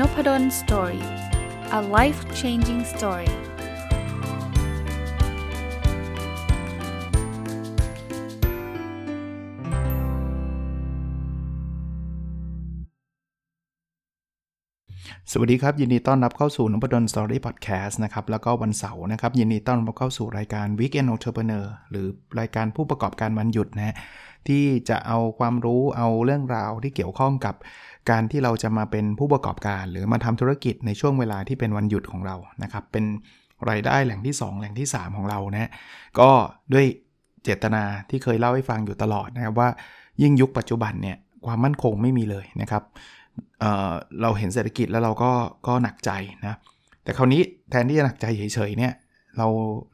Nopadol Story a life changing story สวัสดีครับ ยินดีต้อนรับเข้าสู่ Nopadol Story Podcast นะครับ แล้วก็วันเสาร์นะครับ ยินดีต้อนรับเข้าสู่รายการ Weekend Entrepreneur หรือรายการผู้ประกอบการวันหยุดนะ ที่จะเอาความรู้เอาเรื่องราวที่เกี่ยวข้องกับการที่เราจะมาเป็นผู้ประกอบการ หรือมาทำธุรกิจในช่วงเวลาที่เป็นวันหยุดของเรานะครับ เป็นรายได้แหล่งที่ 2 แหล่งที่ 3 ของเรานะก็ด้วยเจตนาที่เคยเล่าให้ฟังอยู่ตลอดนะครับว่ายิ่งยุคปัจจุบันเนี่ยความมั่นคงไม่มีเลยนะครับเเราเห็นเศรษฐกิจแล้วเราก็ก็หนักใจนะแต่คราวนี้แทนที่จะหนักใจเฉยๆเนี่ยเรา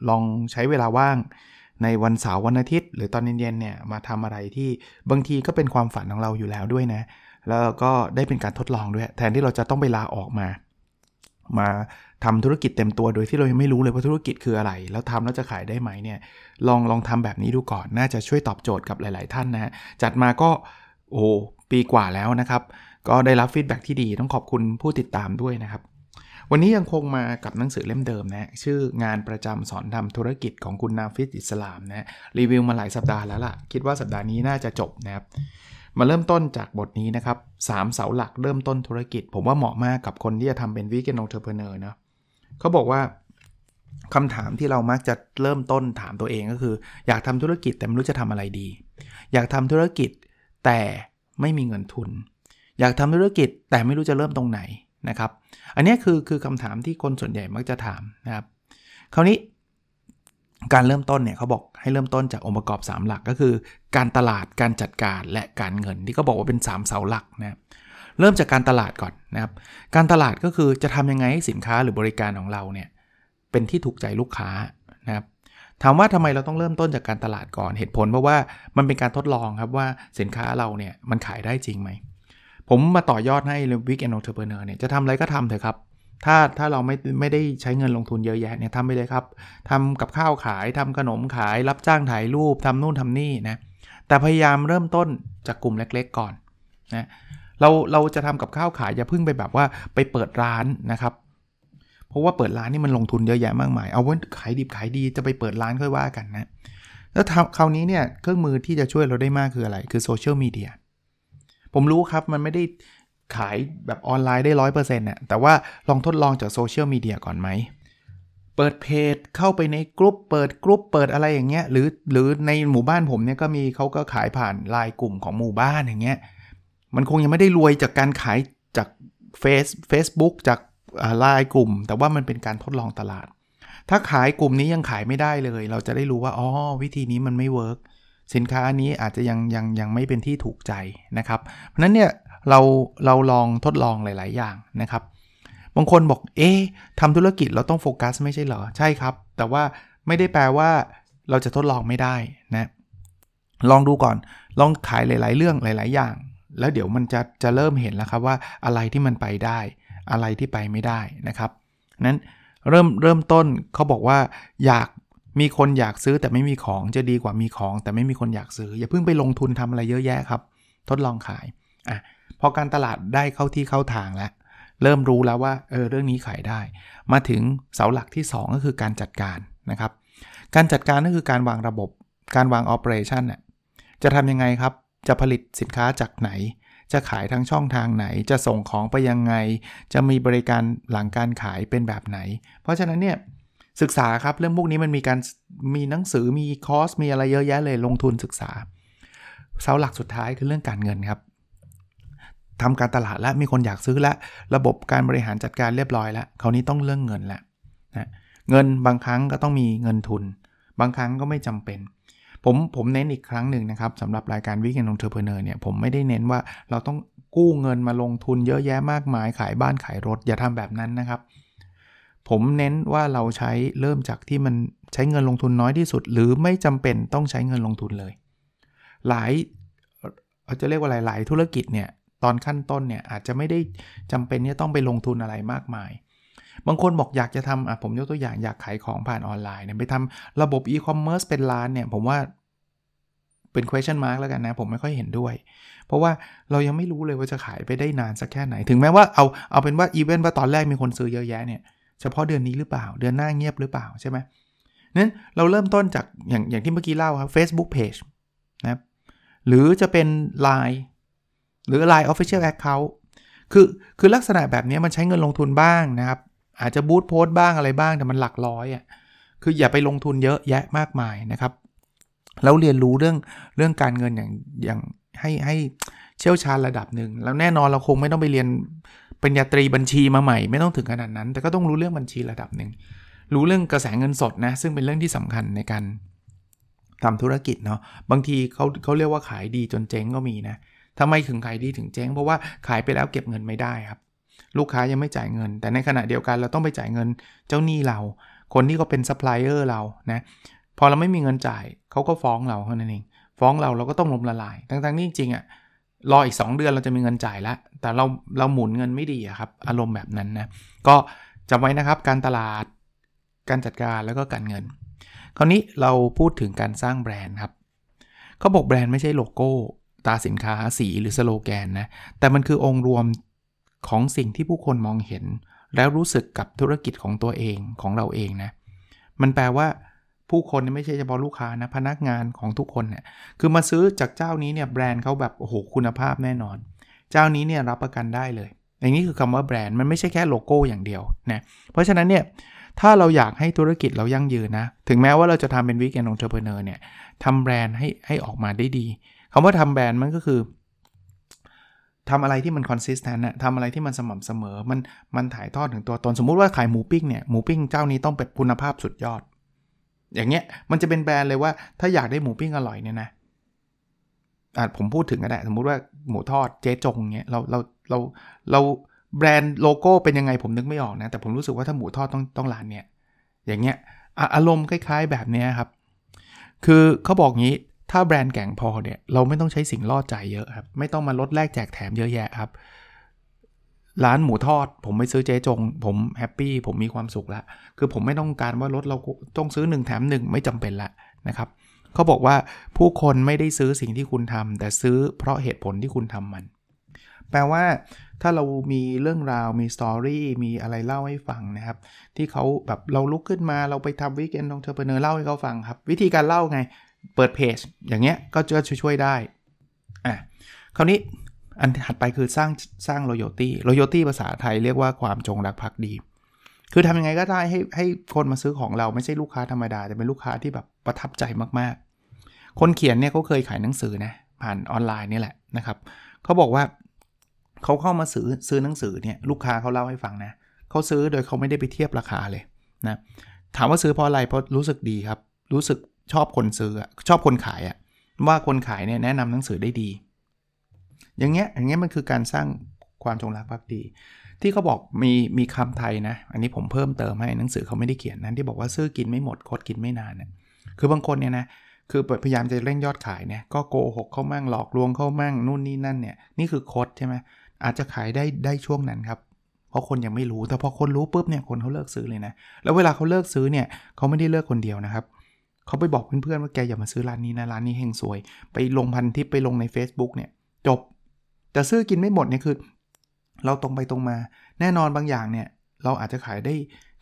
ลองใช้เวลาว่าง ในวันเสาร์วันอาทิตย์ หรือตอนเย็นๆเนี่ยมาทำอะไรที่บางทีก็เป็นความฝันของเราอยู่แล้วด้วยนะ แล้วก็ได้เป็นการทดลองด้วย แทนที่เราจะต้องไปลาออกมา มาทำธุรกิจเต็มตัวโดยที่เรายังไม่รู้เลยว่าธุรกิจคืออะไร แล้วทำแล้วจะขายได้ไหมเนี่ยลองลองทำแบบนี้ดูก่อนน่าจะช่วยตอบโจทย์กับหลาย ๆ ท่านนะฮะจัดมาก็โอ้ปีกว่าแล้วนะครับ ก็ได้รับฟีดแบ็ที่ดีต้องขอบคุณผู้ติดตามด้วยนะครับ วันนี้ยังคงมากับหนังสือเล่มเดิมนะชื่องานประจำสอนทำธุรกิจของคุณนาฟิสอิสลามนะรีวิวมาหลายสัปดาห์แล้วล่ะ คิดว่าสัปดาห์นี้น่าจะจบนะครับมาเริ่มต้นจากบทนี้นะครับสามเสาหลักเริ่มต้นธุรกิจ ผมว่าเหมาะมากกับคนที่จะทำเป็น Weekend Entrepreneur นะเขาบอกว่าคำถามที่เรามักจะเริ่มต้นถามตัวเองก็คือ อยากทำธุรกิจแต่ไม่รู้จะทำอะไรดี อยากทำธุรกิจแต่ไม่มีเงินทุน อยากทำธุรกิจแต่ไม่รู้จะเริ่มตรงไหนนะครับ อันนี้คือคือคำถามที่คนส่วนใหญ่มักจะถามนะครับ คราวนี้การเริ่มต้นเนี่ยเขาบอกให้เริ่มต้นจากองค์ประกอบ 3 หลักก็คือ การตลาดการจัดการและการเงินที่เขาบอกว่าเป็น 3 เสาหลักนะเริ่มจากการตลาดก่อนนะครับ การตลาดก็คือจะทำยังไงให้สินค้าหรือบริการของเราเนี่ยเป็นที่ถูกใจลูกค้านะครับถามว่าทำไมเราต้องเริ่มต้นจากการตลาดก่อนเหตุผลเพราะว่ามันเป็นการทดลองครับว่าสินค้าเราเนี่ยมันขายได้จริงไหม ผมมาต่อยอดให้ Weekend Entrepreneur เนี่ยจะทำอะไรก็ทำเถอะครับ ถ้าถ้าเราไม่ไม่ได้ใช้เงินลงทุนเยอะแยะเนี่ยทำไปเลยครับทำกับข้าวขายทำขนมขาย รับจ้างถ่ายรูปทำนู่นทำนี่นะแต่พยายามเริ่มต้นจากกลุ่มเล็กๆก่อนนะเราเราจะทำกับข้าวขายอย่าเพิ่งไปแบบว่าไปเปิดร้านนะครับเพราะว่าเปิดร้านนี่มันลงทุนเยอะแยะมากมาย เอาไว้ขายดิบขายดีจะไปเปิดร้านค่อยว่ากันนะ แล้วคราวนี้เนี่ยเครื่องมือที่จะช่วยเราได้มากคืออะไร คือโซเชียลมีเดีย ผมรู้ครับมันไม่ได้ขายแบบออนไลน์ได้ร้อยเปอร์เซ็นต์เนี่ยแต่ว่าลองทดลองจากโซเชียลมีเดียก่อนไหม เปิดเพจเข้าไปในกลุ่มเปิดกลุ่มเปิดอะไรอย่างเงี้ยหรือหรือในหมู่บ้านผมเนี่ยก็มีเขาก็ขายผ่านไลน์กลุ่มของหมู่บ้านอย่างเงี้ยมันคงยังไม่ได้รวยจากการขายจากเฟซเฟซบุ๊กจากไลน์กลุ่ม แต่ว่ามันเป็นการทดลองตลาด ถ้าขายกลุ่มนี้ยังขายไม่ได้เลย เราจะได้รู้ว่าอ๋อวิธีนี้มันไม่เวิร์ก สินค้านี้อาจจะยังยังยังไม่เป็นที่ถูกใจนะครับ เพราะนั้นเนี่ยเราเราลองทดลองหลาย ๆ อย่างนะครับ บางคนบอกเอ๊ทำธุรกิจเราต้องโฟกัสไม่ใช่เหรอ ใช่ครับ แต่ว่าไม่ได้แปลว่าเราจะทดลองไม่ได้นะลองดูก่อนลองขายหลาย ๆ เรื่องหลาย ๆ อย่าง แล้วเดี๋ยวมันจะจะเริ่มเห็นแล้วครับว่าอะไรที่มันไปได้ อะไรที่ไปไม่ได้นะครับนั้นเริ่มเริ่มต้นเขาบอกว่าอยาก มีคนอยากซื้อแต่ไม่มีของจะดีกว่ามีของ แต่ไม่มีคนอยากซื้อ อย่าเพิ่งไปลงทุนทำอะไรเยอะแยะครับ ทดลองขายอะพอการตลาดได้เข้าที่เข้าทางแล้ว เริ่มรู้แล้วว่าเออเรื่องนี้ขายได้ มาถึงเสาหลักที่ 2 ก็คือการจัดการนะครับ การจัดการก็คือการวางระบบ การวาง operation น่ยจะทำยังไงครับ จะผลิตสินค้าจากไหน จะขายทั้งช่องทางไหน จะส่งของไปยังไง จะมีบริการหลังการขายเป็นแบบไหน เพราะฉะนั้นเนี่ย ศึกษาครับเรื่องพวกนี้มันมีการมีหนังสือมีคอร์สมีอะไรเยอะแยะเลยลงทุนศึกษาเสาหลักสุดท้ายคือเรื่องการเงินครับทำการตลาดแล้วมีคนอยากซื้อแล้วระบบการบริหารจัดการเรียบร้อยแล้วคราวนี้ต้องเรื่องเงินแล้วนะเงินบางครั้งก็ต้องมีเงินทุน บางครั้งก็ไม่จำเป็น ผมผมเน้นอีกครั้งหนึ่งนะครับสำหรับรายการ Weekend Entrepreneur เนี่ยผมไม่ได้เน้นว่าเราต้องกู้เงินมาลงทุนเยอะแยะมากมายขายบ้านขายรถอย่าทำแบบนั้นนะครับ ผมเน้นว่าเราใช้เริ่มจากที่มันใช้เงินลงทุนน้อยที่สุด หรือไม่จำเป็นต้องใช้เงินลงทุนเลย หลายเราจะเรียกว่าหลายหลายธุรกิจเนี่ยตอนขั้นต้นเนี่ยอาจจะไม่ได้จำเป็นที่ต้องไปลงทุนอะไรมากมาย บางคนบอกอยากจะทำอะผมยกตัวอย่างอยากขายของผ่านออนไลน์เนี่ยไปทำระบบอีคอมเมิร์ซเป็นร้านเนี่ยผมว่าเป็น question mark แล้วกันนะ ผมไม่ค่อยเห็นด้วย เพราะว่าเรายังไม่รู้เลยว่าจะขายไปได้นานสักแค่ไหน ถึงแม้ว่าเอาเอาเป็นว่าอีเวนต์ว่าตอนแรกมีคนซื้อเยอะแยะเนี่ย เฉพาะเดือนนี้หรือเปล่า เดือนหน้าเงียบหรือเปล่าใช่ไหมนั้นเราเริ่มต้นจากอย่างอย่างที่เมื่อกี้เล่าครับ Facebook Page นะครับหรือจะเป็น Line หรือ Line Official Account คือคือลักษณะแบบนี้มันใช้เงินลงทุนบ้างนะครับ อาจจะบูตโพสต์บ้างอะไรบ้างแต่มันหลักร้อยอะ่ะคืออย่าไปลงทุนเยอะแยะมากมายนะครับ แล้วเรียนรู้เรื่องเรื่องการเงินอย่างอย่างให้ให้เชี่ยวชาญระดับหนึ่งแล้วแน่นอนเราคงไม่ต้องไปเรียน ปริญญาตรีบัญชีมาใหม่ไม่ต้องถึงขนาดนั้น แต่ก็ต้องรู้เรื่องบัญชีระดับหนึ่งรู้เรื่องกระแสเงินสดนะซึ่งเป็นเรื่องที่สำคัญในการทำธุรกิจเนาะบางทีเขาเขาเรียกว่าขายดีจนเจ๊งก็มีนะทำไมถึงขายดีถึงเจ๊งเพราะว่าขายไปแล้วเก็บเงินไม่ได้ครับ ลูกค้ายังไม่จ่ายเงิน แต่ในขณะเดียวกันเราต้องไปจ่ายเงินเจ้าหนี้เรา คนที่เขาเป็นซัพพลายเออร์เรานะพอเราไม่มีเงินจ่ายเขาก็ฟ้องเราเท่านั้นเองฟ้องเราเราก็ต้องล้มละลายทั้งๆนี่จริงๆอะ่ะ รออีก 2 เดือนเราจะมีเงินจ่ายแล้ว แต่เราเราหมุนเงินไม่ดีครับ อารมณ์แบบนั้นนะ ก็จำไว้นะครับ การตลาด การจัดการแล้วก็การเงิน คราวนี้เราพูดถึงการสร้างแบรนด์ครับ เขาบอกแบรนด์ไม่ใช่โลโก้ ตราสินค้า สีหรือสโลแกนนะ แต่มันคือองค์รวมของสิ่งที่ผู้คนมองเห็น แล้วรู้สึกกับธุรกิจของตัวเองของเราเองนะ มันแปลว่า ผู้คนไม่ใช่เฉพาะลูกค้านะพนักงานของทุกคนเนี่ยคือมาซื้อจากเจ้านี้เนี่ยแบรนด์เขาแบบโอ้โหคุณภาพแน่นอน เจ้านี้เนี่ยรับประกันได้เลยอย่างนี้คือคำว่าแบรนด์มันไม่ใช่แค่โลโก้อย่างเดียวนะเพราะฉะนั้นเนี่ยถ้าเราอยากให้ธุรกิจเรายั่งยืนนะ ถึงแม้ว่าเราจะทำเป็น weekend entrepreneur เนี่ยทำแบรนด์ให้ให้ออกมาได้ดีคำว่าทำแบรนด์มันก็คือทำอะไรที่มัน consistent นะทำอะไรที่มันสม่ำเสมอ มันมันถ่ายทอดถึงตัวตน สมมุติว่าขายหมูปิ้งเนี่ย หมูปิ้งเจ้านี้ต้องเป็นคุณภาพสุดยอด อย่างเงี้ยมันจะเป็นแบรนด์เลยว่าถ้าอยากได้หมูปิ้งอร่อยเนี่ยนะอาจผมพูดถึงก็ได้สมมุติว่าหมูทอดเจ๊จงเงี้ยเราเราเราเราแบรนด์โลโก้เป็นยังไงผมนึกไม่ออกนะ แต่ผมรู้สึกว่าถ้าหมูทอดต้องต้องร้านเนี้ยอย่างเงี้ยอารมณ์คล้าย ๆแบบนี้ครับ คือเขาบอกงี้ถ้าแบรนด์แก่งพอเนี่ยเราไม่ต้องใช้สิ่งล่อใจเยอะครับ ไม่ต้องมาลดแลกแจกแถมเยอะแยะครับ ร้านหมูทอด ผมไม่ซื้อเจ๊จง ผมแฮปปี้ผมมีความสุขแล้วคือผมไม่ต้องการว่าลดเราต้องซื้อ 1 แถม 1 ไม่จำเป็นละนะครับเขาบอกว่าผู้คนไม่ได้ซื้อสิ่งที่คุณทำแต่ซื้อเพราะเหตุผลที่คุณทำมัน แปลว่าถ้าเรามีเรื่องราวมี story มีอะไรเล่าให้ฟังนะครับ ที่เขาแบบเราลุกขึ้นมาเราไปทำ weekend entrepreneur เล่าให้เขาฟังครับ วิธีการเล่าไงเปิดเพจอย่างเงี้ยก็จะช่วยได้อะคราวนี้ อันถัดไปคือสร้างสร้าง loyalty loyalty ภาษาไทยเรียกว่าความจงรักภักดี คือทำยังไงก็ได้ให้ให้คนมาซื้อของเราไม่ใช่ลูกค้าธรรมดา แต่เป็นลูกค้าที่แบบประทับใจมากๆ คนเขียนเนี่ยเขาเคยขายหนังสือนะผ่านออนไลน์นี่แหละนะครับเขาบอกว่าเขาเข้ามาซื้อซื้อหนังสือเนี่ยลูกค้าเขาเล่าให้ฟังนะเขาซื้อโดยเขาไม่ได้ไปเทียบราคาเลยนะถามว่าซื้อเพราะอะไรเพราะรู้สึกดีครับ รู้สึกชอบคนซื้อชอบคนขายอะว่าคนขายเนี่ยแนะนำหนังสือได้ดี อย่างเงี้ยอย่างเงี้ยมันคือการสร้างความจงรักภักดี ที่เขาบอกมีมีคำไทยนะ อันนี้ผมเพิ่มเติมให้หนังสือเขาไม่ได้เขียนนั้นที่บอกว่าซื้อกินไม่หมดคดกินไม่นานเนี่ยคือบางคนเนี่ยนะคือพยายามจะเร่งยอดขายเนี่ยก็โกหกเข้ามั่งหลอกลวงเข้ามั่งนู่นนี่นั่นเนี่ยนี่คือคดใช่ไหมอาจจะขายได้ได้ช่วงนั้นครับเพราะคนยังไม่รู้แต่พอคนรู้ปุ๊บเนี่ยคนเขาเลิกซื้อเลยนะแล้วเวลาเขาเลิกซื้อเนี่ยเขาไม่ได้เลิกคนเดียวนะครับเขาไปบอกเพื่อนๆว่าแกอย่ามาซื้อร้านนี้นะร้านนี้เฮงสวย ไปลงพันทิปไปลงใน Facebook เนี่ยจบ แต่ซื้อกินไม่หมดเนี่ยคือ เราตรงไปตรงมา แน่นอนบางอย่างเนี่ย เราอาจจะขายได้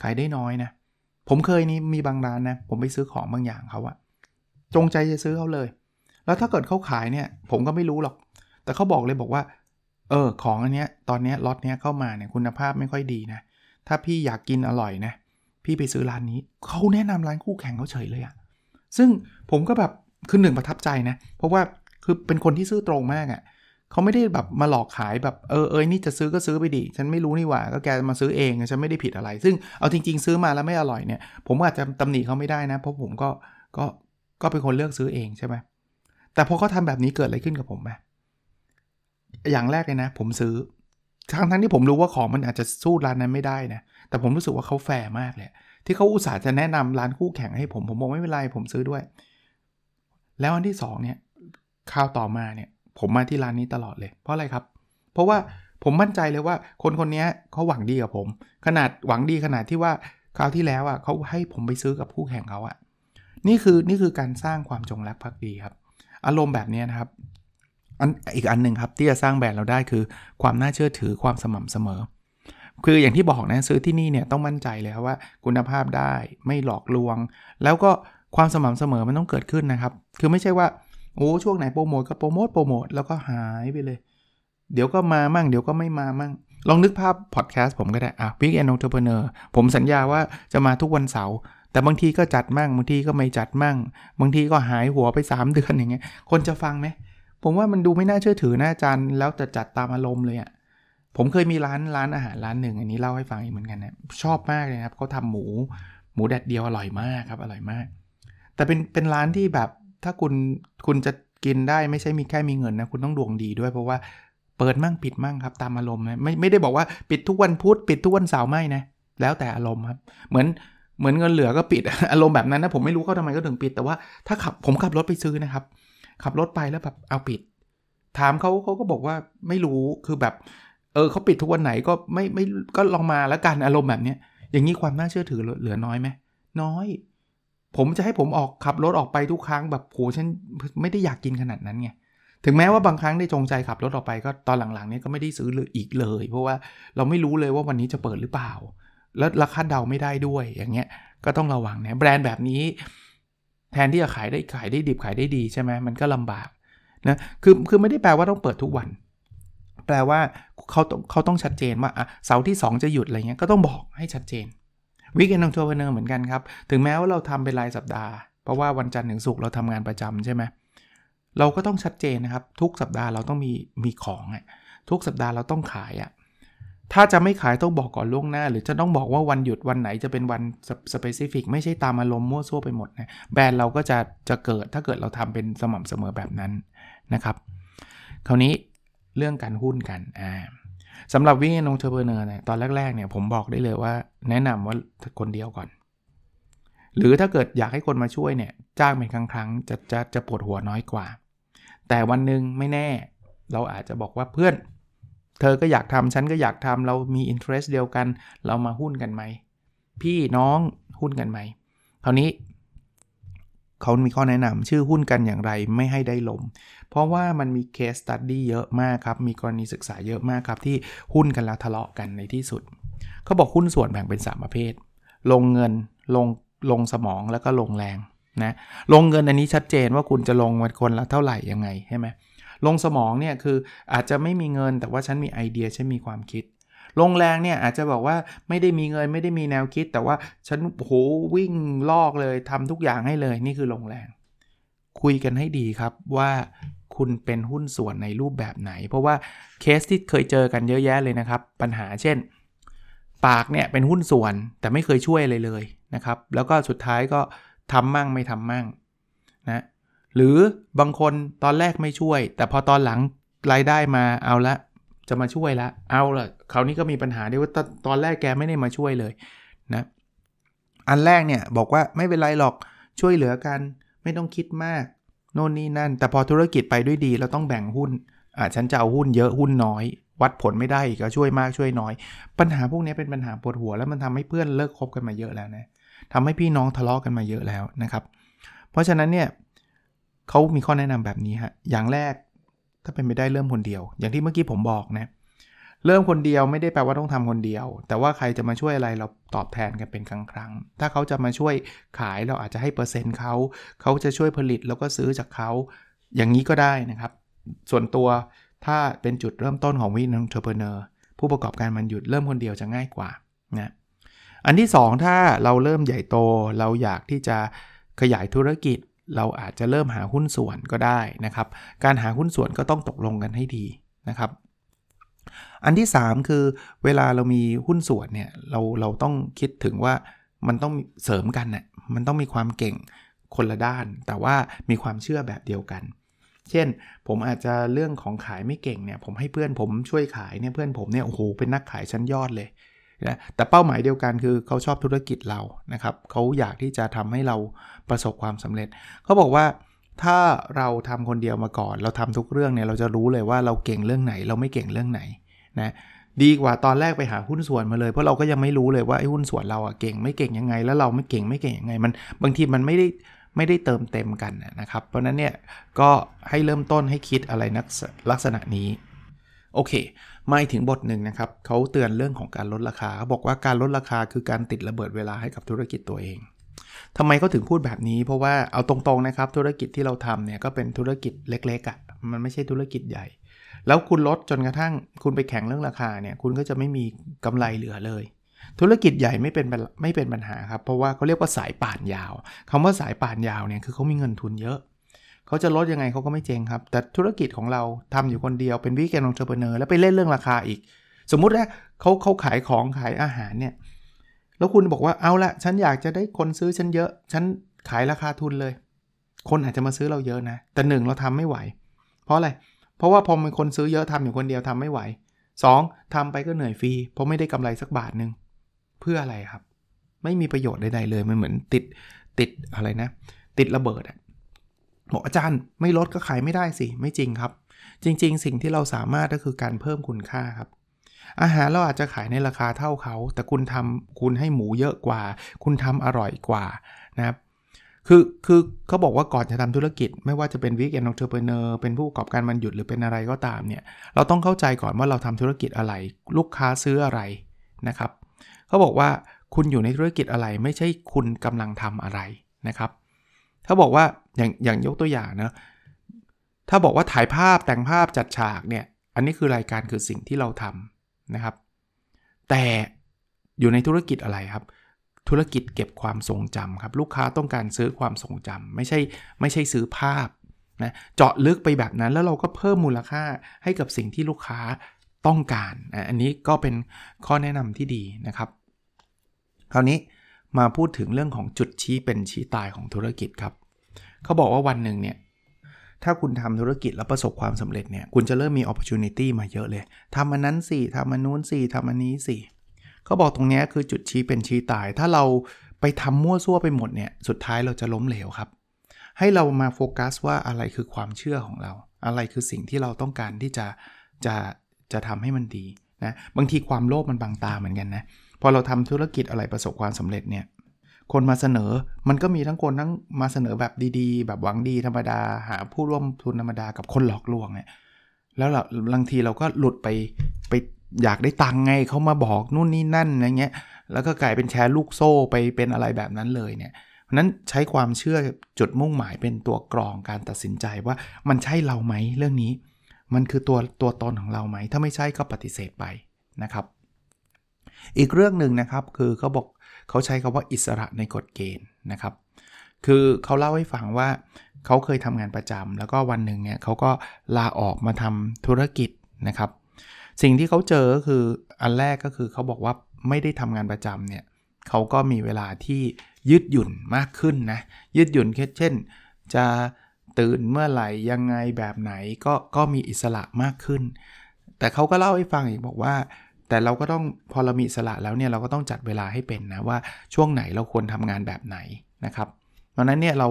ขายได้น้อยนะ ผมเคยนี่มีบางร้านนะ ผมไปซื้อของบางอย่างเขาอะจงใจจะซื้อเขาเลย แล้วถ้าเกิดเขาขายเนี่ย ผมก็ไม่รู้หรอก แต่เขาบอกเลยบอกว่า เออ ของอันเนี้ย ตอนเนี้ยล็อตเนี้ยเข้ามาเนี่ยคุณภาพไม่ค่อยดีนะ ถ้าพี่อยากกินอร่อยนะ พี่ไปซื้อร้านนี้ เขาแนะนำร้านคู่แข่งเขาเฉยเลยอะซึ่งผมก็แบบคือหนึ่งประทับใจนะ เพราะว่าคือเป็นคนที่ซื้อตรงมากอะ่ะ เขาไม่ได้แบบมาหลอกขายแบบเออเออนี่จะซื้อก็ซื้อไปดิฉันไม่รู้นี่หว่าก็แกมาซื้อเองฉันไม่ได้ผิดอะไร ซึ่งเอาจริง ๆ ซื้อมาแล้วไม่อร่อยเนี่ย ผมอาจจะตำหนิเขาไม่ได้นะ เพราะผมก็ก็ก็เป็นคนเลือกซื้อเองใช่ไหมแต่พอเขาทาแบบนี้เกิดอะไรขึ้นกับผมไหมอย่างแรกเลยนะ ผมซื้อทั้งทั้งที่ผมรู้ว่าของมันอาจจะสู้ร้านนั้นไม่ได้นะแต่ผมรู้สึกว่าเขาแฟร์มากเลยที่เขาอุตส่าห์จะแนะนำร้านคู่แข่งให้ผมผมบอกไม่เป็นไรผมซื้อด้วย แล้วอันที่2เนี่ยข่าวต่อมาเนี่ย ผมมาที่ร้านนี้ตลอดเลย เพราะอะไรครับ เพราะว่าผมมั่นใจเลยว่าคนคนนี้เขาหวังดีกับผม ขนาดหวังดีขนาดที่ว่าคราวที่แล้วอะเขาให้ผมไปซื้อกับคู่แข่งเขาอะนี่คือนี่คือการสร้างความจงรักภักดีครับ อารมณ์แบบนี้นะครับอันอีกอันหนึ่งครับที่จะสร้างแบรนด์เราได้คือ ความน่าเชื่อถือความสม่ำเสมอ คืออย่างที่บอกนะซื้อที่นี่เนี่ยต้องมั่นใจเลยครับว่าคุณภาพได้ไม่หลอกลวง แล้วก็ความสม่ำเสมอมันต้องเกิดขึ้นนะครับ คือไม่ใช่ว่า โอ้ช่วงไหนโปรโมทก็โปรโมทโปรโมทแล้วก็หายไปเลย เดี๋ยวก็มามั่ง เดี๋ยวก็ไม่มามั่ง ลองนึกภาพพอดแคสต์ผมก็ได้อะ Big and Entrepreneur ผมสัญญาว่าจะมาทุกวันเสาร์แต่บางทีก็จัดมั่งบางทีก็ไม่จัดมั่ง บางทีก็หายหัวไป 3 เดือนอย่างเงี้ยคนจะฟังไหมผมว่ามันดูไม่น่าเชื่อถือนะอาจารย์แล้วจะจัดตามอารมณ์เลยอะ่ะผมเคยมีร้านร้านอาหารร้านหนึ่งอันนี้เล่าให้ฟังอีกเหมือนกันนะชอบมากเลยครับเขาทำหมู หมูแดดเดียวอร่อยมากครับอร่อยมาก แต่เป็นเป็นร้านที่แบบ ถ้าคุณคุณจะกินได้ไม่ใช่มีแค่มีเงินนะ คุณต้องดวงดีด้วยเพราะว่าเปิดมั่งปิดมั่งครับตามอารมณ์นะไม่ไม่ได้บอกว่าปิดทุกวันพุธปิดทุกวันเสาร์ไม่นะ แล้วแต่อารมณ์ครับ เหมือนเหมือนเงินเหลือก็ปิดอารมณ์แบบนั้นนะผมไม่รู้เขาทำไมก็ถึงปิด แต่ว่าถ้าขับผมขับรถไปซื้อนะครับ ขับรถไปแล้วแบบเอาปิด ถามเขาเขาก็บอกว่าไม่รู้คือแบบ เออเขาปิดทุกวันไหนก็ไม่ไม่ก็ลองมาแล้วกันอารมณ์แบบเนี้ยอย่างนี้ความน่าเชื่อถือเหลือน้อยไหมน้อย ผมจะให้ผมออกขับรถออกไปทุกครั้งแบบโหฉันไม่ได้อยากกินขนาดนั้นไงถึงแม้ว่าบางครั้งได้จงใจขับรถออกไปก็ตอนหลังๆนี้ก็ไม่ได้ซื้อเลยอีกเลย เพราะว่าเราไม่รู้เลยว่าวันนี้จะเปิดหรือเปล่า แล้วราคาเดาไม่ได้ด้วยอย่างเงี้ยก็ต้องระวังนะแบรนด์แบบนี้ แทนที่จะขายได้ขายได้ดิบขายได้ดีใช่ไหมมันก็ลำบากนะคือคือไม่ได้แปลว่าต้องเปิดทุกวัน แปลว่าเขาต้องเขาต้องชัดเจนว่าเสาร์ที่ 2 จะหยุดอะไรเงี้ยก็ต้องบอกให้ชัดเจน วิกเอนองทัวร์เนอร์เหมือนกันครับ ถึงแม้ว่าเราทำเป็นรายสัปดาห์ เพราะว่าวันจันทร์ถึงศุกร์เราทำงานประจำใช่ไหมเราก็ต้องชัดเจนนะครับ ทุกสัปดาห์เราต้องมีมีของอะทุกสัปดาห์เราต้องขายอะถ้าจะไม่ขายต้องบอกก่อนล่วงหน้า หรือจะต้องบอกว่าวันหยุดวันไหนจะเป็นวัน specific ไม่ใช่ตามอารมณ์มั่วซั่วไปหมดนะแบรนด์เราก็จะจะเกิดถ้าเกิดเราทำเป็นสม่ำเสมอแบบนั้นนะครับ คราวนี้เรื่องการหุ้นกันอ่า สำหรับ weekend entrepreneur เนี่ยตอนแรกๆเนี่ยผมบอกได้เลยว่า แนะนำว่าคนเดียวก่อน หรือถ้าเกิดอยากให้คนมาช่วยเนี่ยจ้างเป็นครั้งครั้งจะจะจะปวดหัวน้อยกว่า แต่วันหนึ่งไม่แน่ เราอาจจะบอกว่าเพื่อน เธอก็อยากทำฉันก็อยากทำเรามี interest เดียวกัน เรามาหุ้นกันไหมพี่น้องหุ้นกันไหมคราวนี้ เขามีข้อแนะนำชื่อหุ้นกันอย่างไรไม่ให้ได้ล้ม เพราะว่ามันมี case study เยอะมากครับ มีกรณีศึกษาเยอะมากครับ ที่หุ้นกันแล้วทะเลาะกันในที่สุด เขาบอกหุ้นส่วนแบ่งเป็น 3 ประเภท ลงเงินลงลงสมองแล้วก็ลงแรงนะลงเงินอันนี้ชัดเจนว่าคุณจะลงวันคนละเท่าไหร่ยังไงใช่ไหมลงสมองเนี่ยคืออาจจะไม่มีเงินแต่ว่าฉันมีไอเดียฉันมีความคิด ลงแรงเนี่ยอาจจะบอกว่าไม่ได้มีเงินไม่ได้มีแนวคิด แต่ว่าฉันโหวิ่งลอกเลยทำทุกอย่างให้เลยนี่คือลงแรง คุยกันให้ดีครับว่าคุณเป็นหุ้นส่วนในรูปแบบไหน เพราะว่าเคสที่เคยเจอกันเยอะแยะเลยนะครับ ปัญหาเช่น ปากเนี่ยเป็นหุ้นส่วนแต่ไม่เคยช่วยอะไรเลยนะครับ แล้วก็สุดท้ายก็ทำมั่งไม่ทำมั่งนะหรือบางคนตอนแรกไม่ช่วย แต่พอตอนหลังรายได้มาเอาละ จะมาช่วยละเอาละคราวนี้ก็มีปัญหาด้วยว่าตอนแรกแกไม่ได้มาช่วยเลยนะอันแรกเนี่ยบอกว่าไม่เป็นไรหรอกช่วยเหลือกัน ไม่ต้องคิดมากโน่นนี่นั่น แต่พอธุรกิจไปด้วยดีเราต้องแบ่งหุ้นอ่าฉันจะเอาหุ้นเยอะหุ้นน้อย วัดผลไม่ได้ก็ช่วยมากช่วยน้อย ปัญหาพวกนี้เป็นปัญหาปวดหัว แล้วมันทำให้เพื่อนเลิกคบกันมาเยอะแล้วนะทำให้พี่น้องทะเลาะกันมาเยอะแล้วนะครับ เพราะฉะนั้นเนี่ยเขามีข้อแนะนำแบบนี้ฮะอย่างแรก ถ้าเป็นไปได้เริ่มคนเดียว อย่างที่เมื่อกี้ผมบอกนะเริ่มคนเดียวไม่ได้แปลว่าต้องทำคนเดียว แต่ว่าใครจะมาช่วยอะไรเราตอบแทนกันเป็นครั้งครั้งถ้าเขาจะมาช่วยขายเราอาจจะให้เปอร์เซ็นต์เขาเขาจะช่วยผลิตแล้วก็ซื้อจากเขาอย่างนี้ก็ได้นะครับ ส่วนตัวถ้าเป็นจุดเริ่มต้นของ weekend entrepreneur ผู้ประกอบการวันหยุดเริ่มคนเดียวจะง่ายกว่านะอันที่ 2 ถ้าเราเริ่มใหญ่โตเราอยากที่จะขยายธุรกิจ เราอาจจะเริ่มหาหุ้นส่วนก็ได้นะครับ การหาหุ้นส่วนก็ต้องตกลงกันให้ดีนะครับ อันที่ 3 คือเวลาเรามีหุ้นส่วนเนี่ยเราเราต้องคิดถึงว่ามันต้องเสริมกันนะ่ะมันต้องมีความเก่งคนละด้าน แต่ว่ามีความเชื่อแบบเดียวกัน เช่น ผมอาจจะเรื่องของขายไม่เก่งเนี่ยผมให้เพื่อนผมช่วยขายเนี่ยเพื่อนผมเนี่ยโอ้โหเป็นนักขายชั้นยอดเลย นะแต่เป้าหมายเดียวกันคือเขาชอบธุรกิจเรานะครับเขาอยากที่จะทำให้เราประสบความสำเร็จ เขาบอกว่าถ้าเราทำคนเดียวมาก่อน เราทำทุกเรื่องเนี่ยเราจะรู้เลยว่าเราเก่งเรื่องไหน เราไม่เก่งเรื่องไหนนะดีกว่าตอนแรกไปหาหุ้นส่วนมาเลยเพราะเราก็ยังไม่รู้เลยว่าไอ้หุ้นส่วนเราอะเก่งไม่เก่งยังไง แล้วเราไม่เก่งไม่เก่งยังไงมันบางทีมันไม่ได้ไม่ได้เติมเต็มกันนะครับ เพราะนั้นเนี่ยก็ให้เริ่มต้นให้คิดอะไรนักลักษณะนี้ โอเคมาถึงบทหนึ่งนะครับเขาเตือนเรื่องของการลดราคาเขาบอกว่าการลดราคาคือการติดระเบิดเวลาให้กับธุรกิจตัวเองทำไมเขาถึงพูดแบบนี้ เพราะว่าเอาตรงๆนะครับธุรกิจที่เราทำเนี่ยก็เป็นธุรกิจเล็กๆอะ่ะมันไม่ใช่ธุรกิจใหญ่ แล้วคุณลดจนกระทั่งคุณไปแข่งเรื่องราคาเนี่ยคุณก็จะไม่มีกำไรเหลือเลยธุรกิจใหญ่ไม่เป็นไม่เป็นปัญหาครับ เพราะว่าเขาเรียกว่าสายป่านยาวคำว่าสายป่านยาวเนี่ยคือเขามีเงินทุนเยอะ เขาจะลดยังไงเขาก็ไม่เจ๊งครับ แต่ธุรกิจของเราทำอยู่คนเดียวเป็น weekend entrepreneur แล้วไปเล่นเรื่องราคาอีก สมมุติว่าเขาเขาขายของขายอาหารเนี่ยแล้วคุณบอกว่าเอาละฉันอยากจะได้คนซื้อฉันเยอะ ฉันขายราคาทุนเลย คนอาจจะมาซื้อเราเยอะนะ แต่หนึ่งเราทำไม่ไหว เพราะอะไร เพราะว่าพอมีคนซื้อเยอะทำอยู่คนเดียวทำไม่ไหว 2. ทำไปก็เหนื่อยฟรีเพราะไม่ได้กำไรสักบาทหนึ่งเพื่ออะไรครับ ไม่มีประโยชน์ใดๆเลยมันเหมือนติดติดอะไรนะ ติดระเบิดอะ บอกอาจารย์ไม่ลดก็ขายไม่ได้สิ ไม่จริงครับ จริง ๆ สิ่งที่เราสามารถก็คือการเพิ่มคุณค่าครับ อาหารเราอาจจะขายในราคาเท่าเขา แต่คุณทำคุณให้หมูเยอะกว่า คุณทำอร่อยกว่านะครับคือคือเขาบอกว่าก่อนจะทำธุรกิจ ไม่ว่าจะเป็น weekend entrepreneur เป็นผู้ประกอบการวันหยุดหรือเป็นอะไรก็ตามเนี่ยเราต้องเข้าใจก่อนว่าเราทำธุรกิจอะไร ลูกค้าซื้ออะไรนะครับเขาบอกว่าคุณอยู่ในธุรกิจอะไรไม่ใช่คุณกำลังทำอะไรนะครับเขาบอกว่า อย่างอย่างยกตัวอย่างนะถ้าบอกว่าถ่ายภาพแต่งภาพจัดฉากเนี่ย อันนี้คือรายการคือสิ่งที่เราทำนะครับ แต่อยู่ในธุรกิจอะไรครับ ธุรกิจเก็บความทรงจำครับ ลูกค้าต้องการซื้อความทรงจำไม่ใช่ไม่ใช่ซื้อภาพนะเจาะลึกไปแบบนั้นแล้วเราก็เพิ่มมูลค่าให้กับสิ่งที่ลูกค้าต้องการนะอันนี้ก็เป็นข้อแนะนำที่ดีนะครับ คราวนี้มาพูดถึงเรื่องของจุดชี้เป็นชี้ตายของธุรกิจครับ เขาบอกว่าวันหนึ่งเนี่ยถ้าคุณทำธุรกิจแล้วประสบความสำเร็จเนี่ยคุณจะเริ่มมี opportunity มาเยอะเลยทำอันนั้นสิทำอันนู้นสิทำอันนี้สิเขาบอกตรงนี้คือจุดชี้เป็นชี้ตาย ถ้าเราไปทำมั่วซั่วไปหมดเนี่ยสุดท้ายเราจะล้มเหลวครับ ให้เรามาโฟกัสว่าอะไรคือความเชื่อของเรา อะไรคือสิ่งที่เราต้องการที่จะจะจะทำให้มันดีนะบางทีความโลภมันบังตาเหมือนกันนะพอเราทำธุรกิจอะไรประสบความสำเร็จเนี่ย คนมาเสนอ มันก็มีทั้งคนทั้งมาเสนอแบบดีๆ แบบหวังดีธรรมดา หาผู้ร่วมทุนธรรมดากับคนหลอกลวงเนี่ยแล้วเราบางทีเราก็หลุดไปไปอยากได้ตังค์ไงเขามาบอกนู่นนี่นั่นอะไรเงี้ยแล้วก็กลายเป็นแชร์ลูกโซ่ไปเป็นอะไรแบบนั้นเลยเนี่ยเพราะนั้นใช้ความเชื่อจุดมุ่งหมายเป็นตัวกรองการตัดสินใจว่ามันใช่เราไหมเรื่องนี้ มันคือตัวตัวตนของเราไหม ถ้าไม่ใช่ก็ปฏิเสธไปนะครับ อีกเรื่องหนึ่งนะครับคือเขาบอก เขาใช้คาว่าอิสระในกฎเกณฑ์นะครับ คือเขาเล่าให้ฟังว่าเขาเคยทำงานประจำแล้วก็วันหนึ่งเนี่ยเขาก็ลาออกมาทำธุรกิจนะครับ สิ่งที่เขาเจอก็คืออันแรกก็คือเขาบอกว่าไม่ได้ทำงานประจำเนี่ยเขาก็มีเวลาที่ยืดหยุ่นมากขึ้นนะยืดหยุ่นเช่น จะตื่นเมื่อไหร่ยังไงแบบไหนก็ก็มีอิสระมากขึ้น แต่เขาก็เล่าให้ฟังอีกบอกว่า แต่เราก็ต้องพอเรามีสละแล้วเนี่ยเราก็ต้องจัดเวลาให้เป็นนะว่าช่วงไหนเราควรทำงานแบบไหนนะครับเพราะนั้นเนี่ยเรา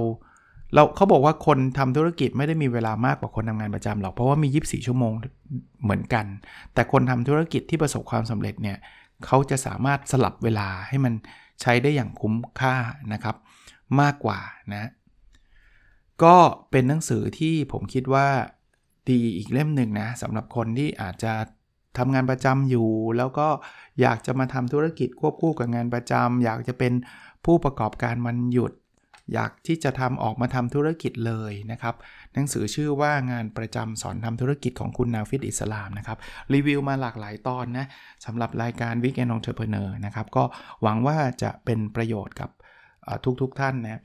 เราเขาบอกว่าคนทำธุรกิจไม่ได้มีเวลามากกว่าคนทำงานประจำหรอกเพราะว่ามี 24 ชั่วโมงเหมือนกัน แต่คนทำธุรกิจที่ประสบความสำเร็จเนี่ยเขาจะสามารถสลับเวลาให้มันใช้ได้อย่างคุ้มค่านะครับ มากกว่านะก็เป็นหนังสือที่ผมคิดว่าดีอีกเล่มหนึ่งนะสำหรับคนที่อาจจะ ทำงานประจำอยู่ แล้วก็อยากจะมาทำธุรกิจควบคู่กับงานประจำอยากจะเป็นผู้ประกอบการมันหยุด อยากที่จะทำออกมาทำธุรกิจเลยนะครับ หนังสือชื่อว่างานประจำสอนทำธุรกิจของคุณนาฟิดอิสลามนะครับ รีวิวมาหลากหลายตอนนะสำหรับรายการ Week End Entrepreneur นะครับ ก็หวังว่าจะเป็นประโยชน์กับทุกๆทท่านนะ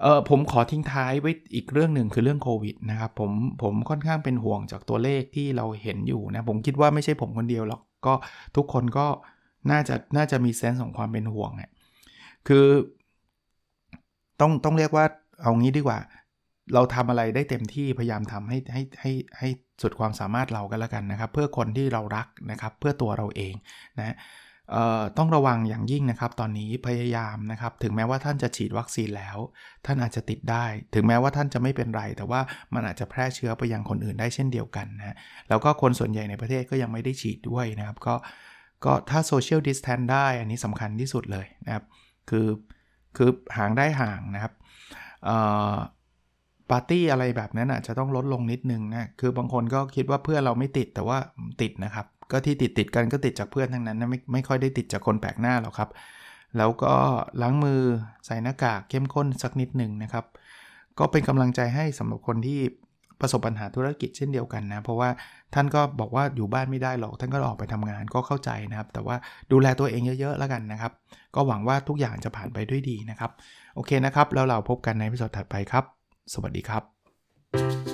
เออผมขอทิ้งท้ายไว้อีกเรื่องหนึ่งคือเรื่องโควิดนะครับผมผมค่อนข้างเป็นห่วงจากตัวเลขที่เราเห็นอยู่นะ ผมคิดว่าไม่ใช่ผมคนเดียวหรอกก็ทุกคนก็น่าจะน่าจะมีเซนส์ของความเป็นห่วงเนี่ยคือต้องต้องเรียกว่าเอางี้ดีกว่า เราทำอะไรได้เต็มที่พยายามทำให้ให้ให้ให้สุดความสามารถเรากันแล้วกันนะครับ เพื่อคนที่เรารักนะครับ เพื่อตัวเราเองนะ ต้องระวังอย่างยิ่งนะครับ ตอนนี้พยายามนะครับ ถึงแม้ว่าท่านจะฉีดวัคซีนแล้ว ท่านอาจจะติดได้ ถึงแม้ว่าท่านจะไม่เป็นไร แต่ว่ามันอาจจะแพร่เชื้อไปยังคนอื่นได้เช่นเดียวกันนะแล้วก็คนส่วนใหญ่ในประเทศก็ยังไม่ได้ฉีดด้วยนะครับ ก็ก็ถ้า social distance ได้ อันนี้สำคัญที่สุดเลยนะครับ คือคือห่างได้ห่างนะครับปาร์ตี้อะไรแบบนั้นอาจจะต้องลดลงนิดนึงนะ คือบางคนก็คิดว่าเพื่อนเราไม่ติดแต่ว่าติดนะครับ ก็ที่ติดติดกันก็ติดจากเพื่อนทั้งนั้นนะไม่ไม่ค่อยได้ติดจากคนแปลกหน้าหรอกครับ แล้วก็ล้างมือใส่หน้ากากเข้มข้นสักนิดหนึ่งนะครับ ก็เป็นกำลังใจให้สำหรับคนที่ประสบปัญหาธุรกิจเช่นเดียวกันนะ เพราะว่าท่านก็บอกว่าอยู่บ้านไม่ได้หรอก ท่านก็ออกไปทำงานก็เข้าใจนะครับ แต่ว่าดูแลตัวเองเยอะๆแล้วกันนะครับ ก็หวังว่าทุกอย่างจะผ่านไปด้วยดีนะครับ โอเคนะครับ แล้วเราพบกันในพิสดถัดไปครับ สวัสดีครับ